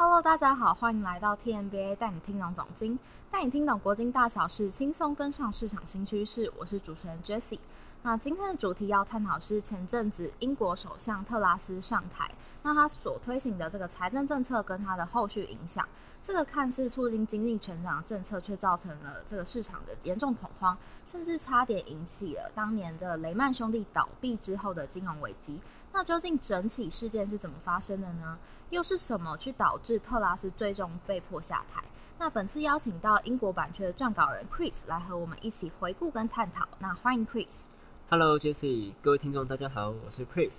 Hello，大家好，欢迎来到 TMBA 带你听懂总经，带你听懂国经大小事，轻松跟上市场新趋势。我是主持人 Jessie。那今天的主题要探讨是前阵子英国首相特拉斯上台，那他所推行的这个财政政策跟他的后续影响。这个看似促进经济成长的政策，却造成了这个市场的严重恐慌，甚至差点引起了当年的雷曼兄弟倒闭之后的金融危机。那究竟整起事件是怎么发生的呢？又是什么去导致特拉斯最终被迫下台？那本次邀请到英国版权的撰稿人 Chris 来和我们一起回顾跟探讨。那欢迎 Chris。Hello Jesse，各位听众大家好，我是 Chris。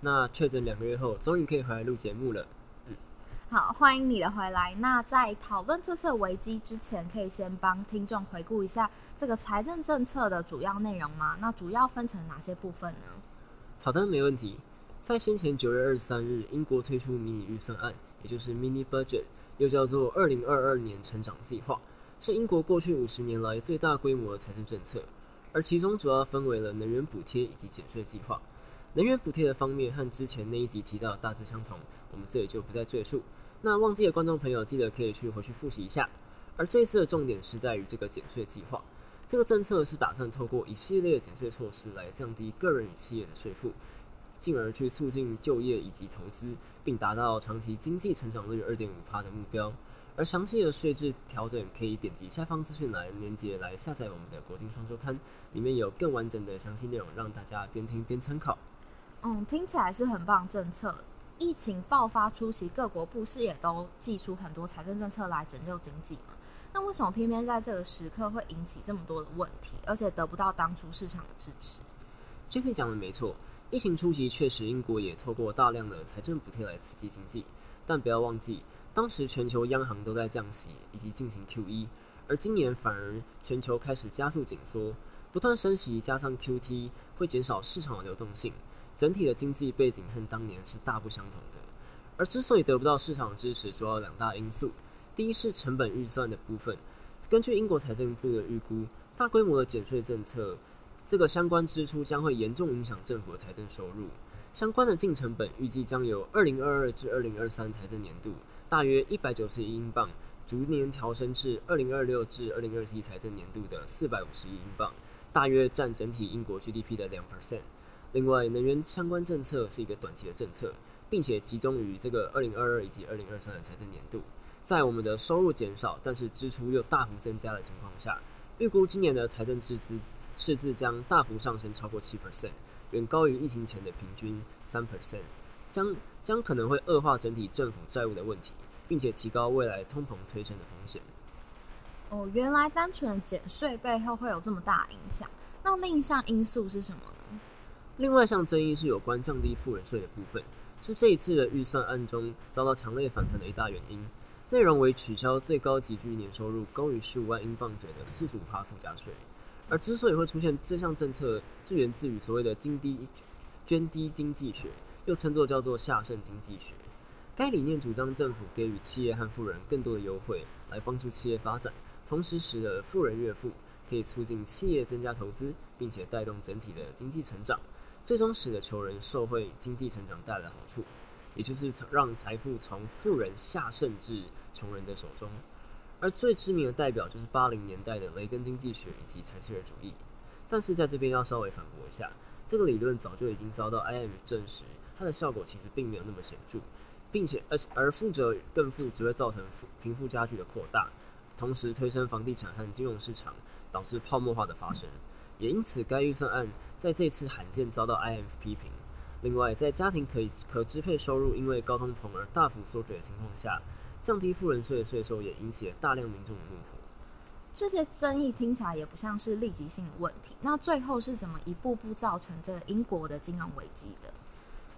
那确诊两个月后，终于可以回来录节目了。嗯，好，欢迎你的回来。那在讨论这次危机之前，可以先帮听众回顾一下这个财政政策的主要内容吗？那主要分成哪些部分呢？好的，没问题。在先前九月二十三日，英国推出迷你预算案，也就是 Mini Budget，又叫做二零二二年成长计划，是英国过去五十年来最大规模的财政政策。而其中主要分为了能源补贴以及减税计划。能源补贴的方面和之前那一集提到大致相同，我们这里就不再赘述。那忘记的观众朋友，记得可以去回去复习一下。而这次的重点是在于这个减税计划，这个政策是打算透过一系列减税措施来降低个人与企业的税负。进而去促进就业以及投资，并达到长期经济成长率二点五帕的目标。而详细的税制调整，可以点击下方资讯栏链接来下载我们的国经双周刊，里面有更完整的详细内容，让大家边听边参考。嗯，听起来是很棒政策。疫情爆发初期，各国不是也都寄出很多财政政策来拯救经济吗？那为什么偏偏在这个时刻会引起这么多的问题，而且得不到当初市场的支持？Jesse 讲的没错。疫情初期，确实英国也透过大量的财政补贴来刺激经济，但不要忘记，当时全球央行都在降息以及进行 QE，而今年反而全球开始加速紧缩，不断升息加上 QT 会减少市场的流动性，整体的经济背景和当年是大不相同的。而之所以得不到市场支持，主要两大因素，第一是成本预算的部分，根据英国财政部的预估，大规模的减税政策。这个相关支出将会严重影响政府的财政收入。相关的净成本预计将由二零二二至二零二三财政年度大约一百九十亿英镑，逐年调升至二零二六至二零二七财政年度的四百五十亿英镑，大约占整体英国 GDP 的两 percent。另外，能源相关政策是一个短期的政策，并且集中于这个二零二二以及二零二三的财政年度。在我们的收入减少，但是支出又大幅增加的情况下，预估今年的财政支出。赤字将大幅上升超过七 percent，远高于疫情前的平均三 percent，将将可能会恶化整体政府债务的问题，并且提高未来通膨推升的风险。哦，原来单纯减税背后会有这么大影响，那另一项因素是什么呢？另外一项争议是有关降低富人税的部分，是这一次的预算案中遭到强烈反弹的一大原因，内容为取消最高级居年收入高于十五万英镑者的四十五趴附加税。而之所以会出现这项政策，是源自于所谓的“金低捐低经济学”，又称作叫做下剩经济学。该理念主张政府给予企业和富人更多的优惠，来帮助企业发展，同时使得富人越富，可以促进企业增加投资，并且带动整体的经济成长，最终使得穷人受惠经济成长带来好处，也就是让财富从富人下渗至穷人的手中。而最知名的代表就是八零年代的雷根经济学以及柴契尔主义，但是在这边要稍微反驳一下，这个理论早就已经遭到 IM 证实，它的效果其实并没有那么显著，并且而而富者更富只会造成贫富差距的扩大，同时推升房地产和金融市场，导致泡沫化的发生，也因此该预算案在这次罕见遭到 IM 批评。另外，在家庭可以可支配收入因为高通膨而大幅缩水的情况下。降低富人税的税收也引起了大量民众的怒火。这些争议听起来也不像是立即性的问题。那最后是怎么一步步造成这个英国的金融危机的？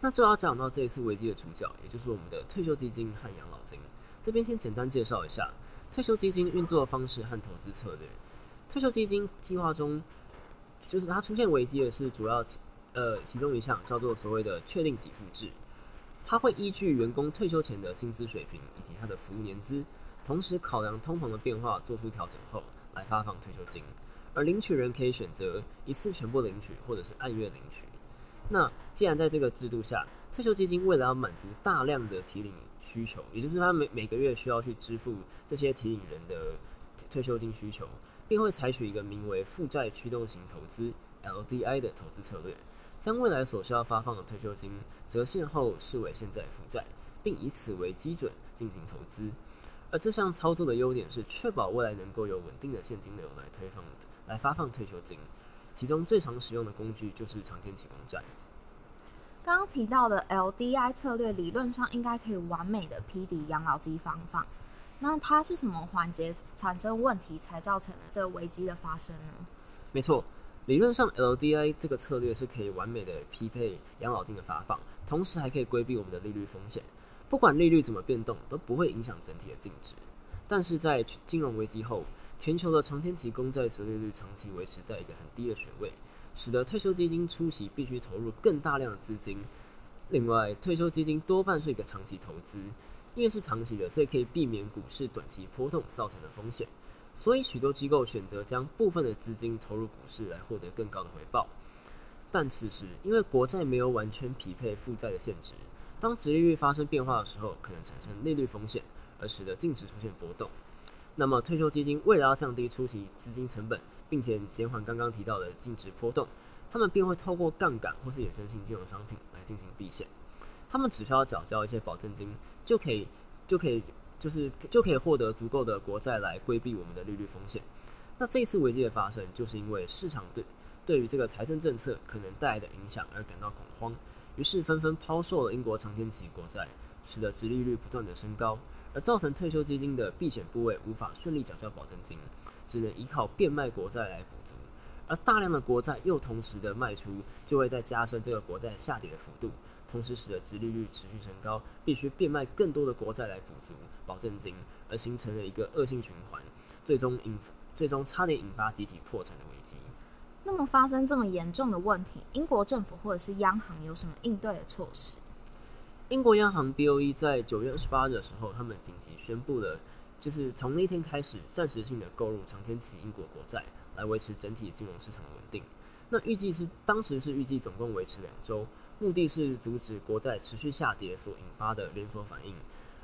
那就要讲到这一次危机的主角，也就是我们的退休基金和养老金。这边先简单介绍一下退休基金运作的方式和投资策略。退休基金计划中，就是它出现危机的是主要呃其中一项叫做所谓的确定给付制。它会依据员工退休前的薪资水平以及他的服务年资，同时考量通膨的变化做出调整后，来发放退休金。而领取人可以选择一次全部领取，或者是按月领取。那既然在这个制度下，退休基金为了要满足大量的提领需求，也就是他每每个月需要去支付这些提领人的退休金需求，并会采取一个名为负债驱动型投资 （LDI） 的投资策略，将未来所需要发放的退休金折现后视为现在负债，并以此为基准进行投资。而这项操作的优点是确保未来能够有稳定的现金流来推放来发放退休金，其中最常使用的工具就是长天期公债。刚刚提到的 LDI 策略，理论上应该可以完美的匹敌养老金发放。那它是什么环节产生问题，才造成了这个危机的发生呢？没错，理论上 LDI 这个策略是可以完美的匹配养老金的发放，同时还可以规避我们的利率风险。不管利率怎么变动，都不会影响整体的净值。但是在金融危机后，全球的长天期公债折利率长期维持在一个很低的水位，使得退休基金初期必须投入更大量的资金。另外，退休基金多半是一个长期投资，因为是长期的，所以可以避免股市短期波动造成的风险。所以，许多机构选择将部分的资金投入股市来获得更高的回报。但此时，因为国债没有完全匹配负债的限值。当殖利率发生变化的时候，可能产生利率风险，而使得净值出现波动。那么，退休基金为了要降低初期资金成本，并且减缓刚刚提到的净值波动，他们便会透过杠杆或是衍生性金融商品来进行避险。他们只需要缴交一些保证金，就可以就可以就是就可以获得足够的国债来规避我们的利率风险。那这一次危机的发生，就是因为市场对对于这个财政政策可能带来的影响而感到恐慌。于是纷纷抛售了英国长天期国债，使得殖利率不断的升高，而造成退休基金的避险部位无法顺利缴交保证金，只能依靠变卖国债来补足。而大量的国债又同时的卖出，就会在加深这个国债下跌的幅度，同时使得殖利率持续升高，必须变卖更多的国债来补足保证金，而形成了一个恶性循环，最终引最终差点引发集体破产的危机。那么发生这么严重的问题，英国政府或者是央行有什么应对的措施？英国央行 BOE 在九月二十八日的时候，他们紧急宣布了，就是从那天开始暂时性的购入长天期英国国债，来维持整体金融市场的稳定。那预计是当时是预计总共维持两周，目的是阻止国债持续下跌所引发的连锁反应。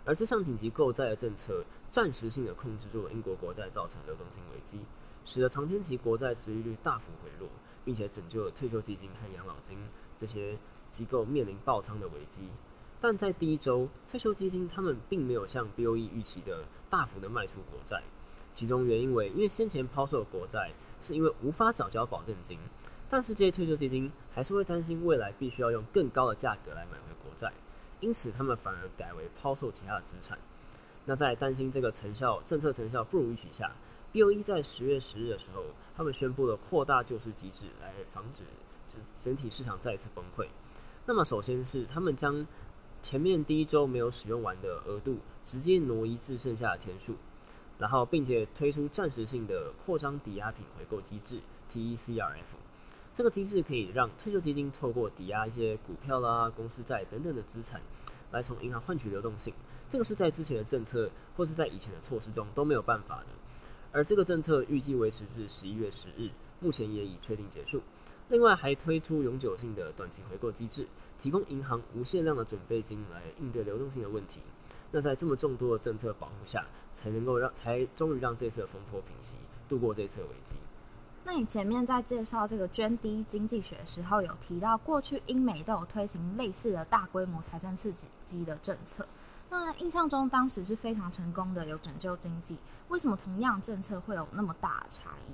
而这项紧急购债的政策，暂时性的控制住了英国国债造成流动性危机。使得长天期国债持利率大幅回落，并且拯救了退休基金和养老金这些机构面临爆仓的危机。但在第一周，退休基金他们并没有像 BOE 预期的大幅的卖出国债，其中原因为因为先前抛售的国债是因为无法缴交保证金，但是这些退休基金还是会担心未来必须要用更高的价格来买回国债，因此他们反而改为抛售其他的资产。那在担心这个成效政策成效不如预期下。BOE 在十月十日的时候，他们宣布了扩大救市机制，来防止整体市场再次崩溃。那么，首先是他们将前面第一周没有使用完的额度直接挪移至剩下的天数，然后并且推出暂时性的扩张抵押品回购机制 （TECRF）。这个机制可以让退休基金透过抵押一些股票啦、公司债等等的资产，来从银行换取流动性。这个是在之前的政策或是在以前的措施中都没有办法的。而这个政策预计维持至十一月十日，目前也已确定结束。另外，还推出永久性的短期回购机制，提供银行无限量的准备金来应对流动性的问题。那在这么众多的政策保护下，才能够让才终于让这次的风波平息，度过这次的危机。那你前面在介绍这个捐低经济学的时候，有提到过去英美都有推行类似的大规模财政刺激机的政策。那印象中当时是非常成功的，有拯救经济。为什么同样政策会有那么大的差异？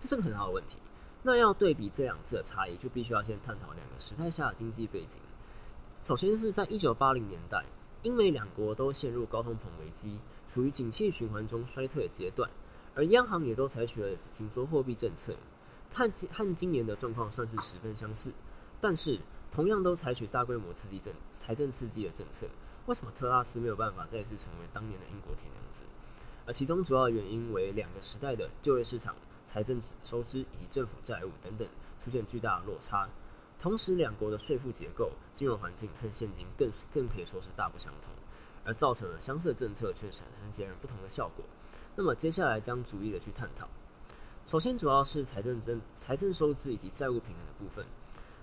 这是个很好的问题。那要对比这两次的差异，就必须要先探讨两个时代下的经济背景。首先是在一九八零年代，英美两国都陷入高通膨危机，处于景气循环中衰退的阶段，而央行也都采取了紧缩货币政策，和和今年的状况算是十分相似。但是同样都采取大规模刺激政财政刺激的政策。为什么特拉斯没有办法再次成为当年的英国铁娘子？而其中主要原因为两个时代的就业市场、财政收支以及政府债务等等出现巨大的落差，同时两国的税负结构、金融环境和现金更更可以说是大不相同，而造成了相似政策却产生截然不同的效果。那么接下来将逐一的去探讨。首先主要是财政增财政收支以及债务平衡的部分，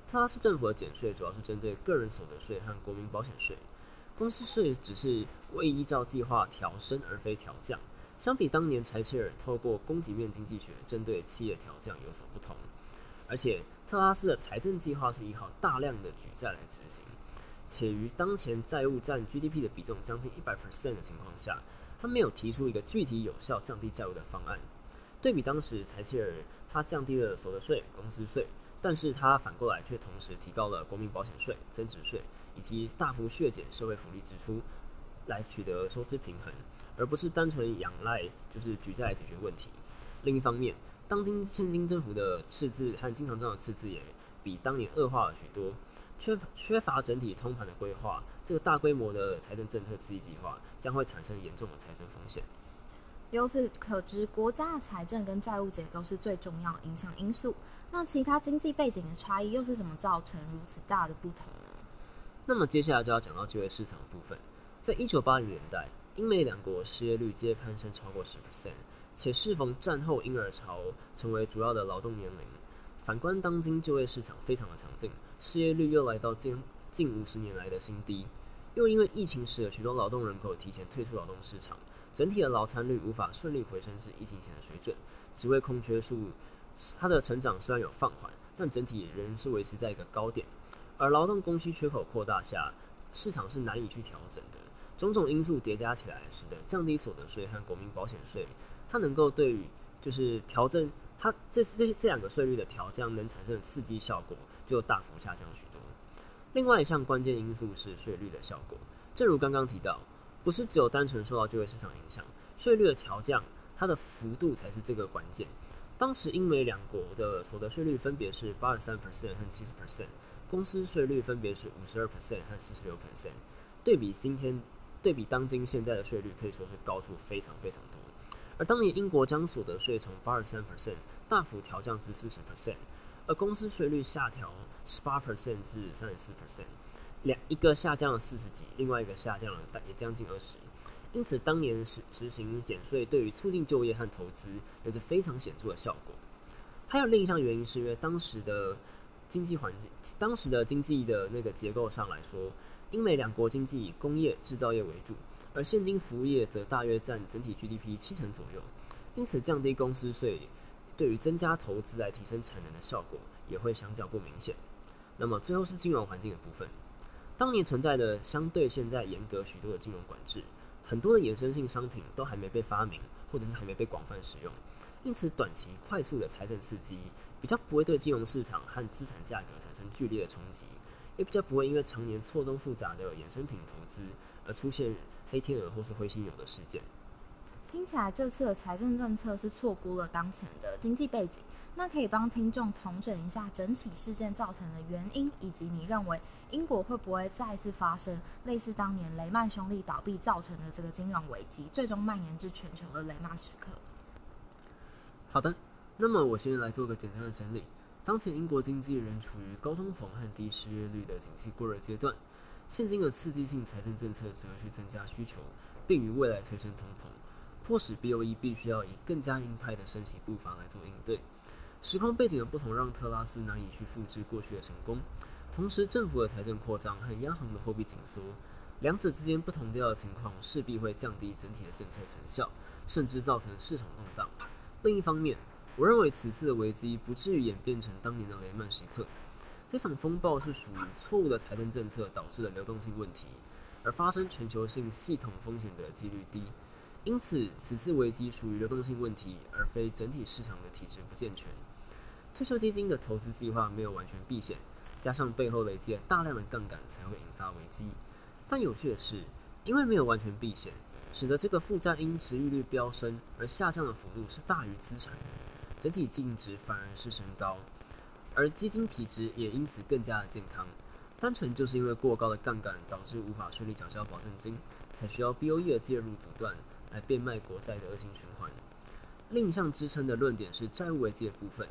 特拉斯政府的减税主要是针对个人所得税和国民保险税。公司税只是未依照计划调升而非调降。相比当年柴切尔透过供给面经济学针对企业调降有所不同，而且特拉斯的财政计划是依靠大量的举债来执行，且于当前债务占 GDP 的比重将近一百 percent 的情况下，他没有提出一个具体有效降低债务的方案。对比当时柴切尔，他降低了所得税、公司税，但是他反过来却同时提高了国民保险税、增值税，以及大幅削减社会福利支出，来取得收支平衡。而不是单纯仰赖就是举债来解决问题。另一方面，当今现金政府的赤字和经常账的赤字也比当年恶化了许多，缺缺乏整体通盘的规划，这个大规模的财政政策刺激计划将会产生严重的财政风险。由此可知，国家的财政跟债务结构是最重要的影响因素。那其他经济背景的差异又是怎么造成如此大的不同呢？那么接下来就要讲到就业市场的部分。在一九八零年代。英美两国失业率皆攀升超过十 percent，且适逢战后婴儿潮成为主要的劳动年龄。反观当今就业市场非常的强劲，失业率又来到近近五十年来的新低。又因为疫情使得许多劳动人口提前退出劳动市场，整体的劳参率无法顺利回升至疫情前的水准。职位空缺数它的成长虽然有放缓，但整体仍是维持在一个高点。而劳动供需缺口扩大下，市场是难以去调整的。种种因素叠加起来，使得降低所得税和国民保险税，它能够对于就是调整它这是这这两个税率的调降，能产生的刺激效果就大幅下降许多。另外一项关键因素是税率的效果，正如刚刚提到，不是只有单纯受到就业市场影响，税率的调降它的幅度才是这个关键。当时英美两国的所得税率分别是八十三 percent 和七十 percent，公司税率分别是五十二 percent 和四十六 percent，对比今天。对比当今现在的税率可以说是高出非常非常多，而当年英国将所得税从八十三 percent 大幅调降至四十 percent，而公司税率下调十八 percent 至三十四 percent，两一个下降了四十几，另外一个下降了大也将近二十，因此当年实实行减税对于促进就业和投资有着非常显著的效果。还有另一项原因是因为当时的经济环境，当时的经济的那个结构上来说。英美两国经济以工业制造业为主，而现金服务业则大约占整体 GDP 七成左右。因此，降低公司税对于增加投资来提升产能的效果也会相较不明显。那么，最后是金融环境的部分。当年存在的相对现在严格许多的金融管制，很多的衍生性商品都还没被发明，或者是还没被广泛使用。因此，短期快速的财政刺激比较不会对金融市场和资产价格产生剧烈的冲击。也比较不会因为常年错综复杂的衍生品投资而出现黑天鹅或是灰犀牛的事件。听起来这次的财政政策是错估了当前的经济背景，那可以帮听众统整一下整起事件造成的原因，以及你认为英国会不会再次发生类似当年雷曼兄弟倒闭造成的这个金融危机，最终蔓延至全球的雷曼时刻？好的，那么我先来做个简单的整理。当前英国经济仍处于高通膨和低失业率的景气过热阶段，现今的刺激性财政政策则去增加需求，并于未来推升通膨，迫使 BOE 必须要以更加鹰派的升息步伐来做应对。时空背景的不同让特拉斯难以去复制过去的成功，同时政府的财政扩张和央行的货币紧缩，两者之间不同调的情况势必会降低整体的政策成效，甚至造成市场动荡。另一方面，我认为此次的危机不至于演变成当年的雷曼时刻。这场风暴是属于错误的财政政策导致的流动性问题，而发生全球性系统风险的几率低。因此，此次危机属于流动性问题，而非整体市场的体制不健全。退休基金的投资计划没有完全避险，加上背后累积了大量的杠杆，才会引发危机。但有趣的是，因为没有完全避险，使得这个负债因值利率飙升而下降的幅度是大于资产。整体净值反而是升高，而基金体质也因此更加的健康。单纯就是因为过高的杠杆导致无法顺利缴交保证金，才需要 BOE 的介入阻断来变卖国债的恶性循环。另一项支撑的论点是债务危机的部分。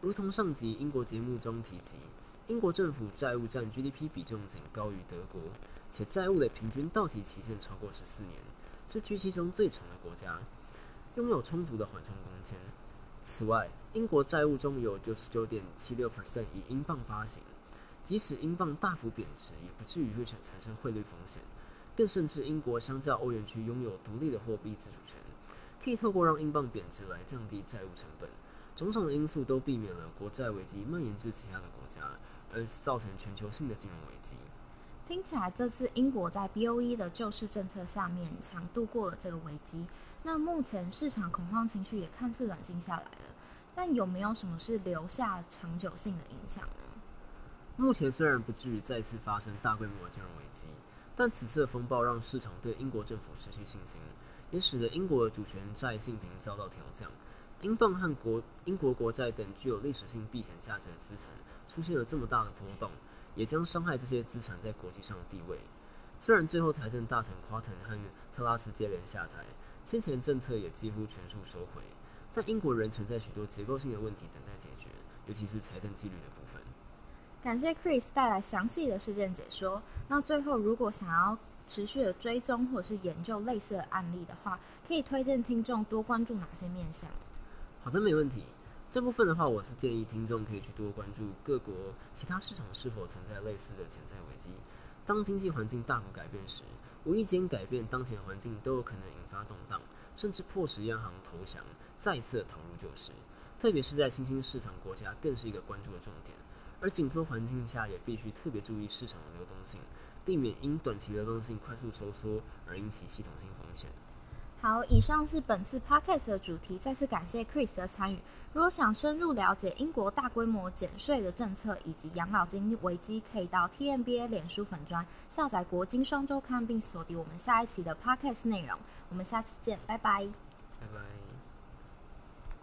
如同上集英国节目中提及，英国政府债务占 GDP 比重仅高于德国，且债务的平均到期期限超过十四年，是 G7 中最长的国家，拥有充足的缓冲空间。此外，英国债务中有九十九点七六以英镑发行，即使英镑大幅贬值，也不至于会产产生汇率风险。更甚至英国相较欧元区拥有独立的货币自主权，可以透过让英镑贬值来降低债务成本。种种因素都避免了国债危机蔓延至其他的国家，而造成全球性的金融危机。听起来这次英国在 BOE 的救市政策下面强度过了这个危机。那目前市场恐慌情绪也看似冷静下来了，但有没有什么是留下长久性的影响呢？目前虽然不至于再次发生大规模的金融危机，但此次的风暴让市场对英国政府失去信心，也使得英国的主权债信评遭到调降。英镑和国英国国债等具有历史性避险价值的资产出现了这么大的波动，也将伤害这些资产在国际上的地位。虽然最后财政大臣夸腾和特拉斯接连下台，先前政策也几乎全数收回，但英国仍存在许多结构性的问题等待解决，尤其是财政纪律的部分。感谢 Chris 带来详细的事件解说。那最后，如果想要持续的追踪或者是研究类似的案例的话，可以推荐听众多关注哪些面向？好的，没问题。这部分的话，我是建议听众可以去多关注各国其他市场是否存在类似的潜在危机。当经济环境大幅改变时，无意间改变当前环境都有可能引发动荡，甚至迫使央行投降，再次投入救市。特别是在新兴市场国家，更是一个关注的重点。而紧缩环境下，也必须特别注意市场的流动性，避免因短期流动性快速收缩而引起系统性风险。好，以上是本次 podcast 的主题。再次感谢 Chris 的参与。如果想深入了解英国大规模减税的政策以及养老金危机，可以到 TMBA 脸书粉专下载《国金双周刊》，并锁定我们下一期的 podcast 内容。我们下次见，拜拜。拜拜。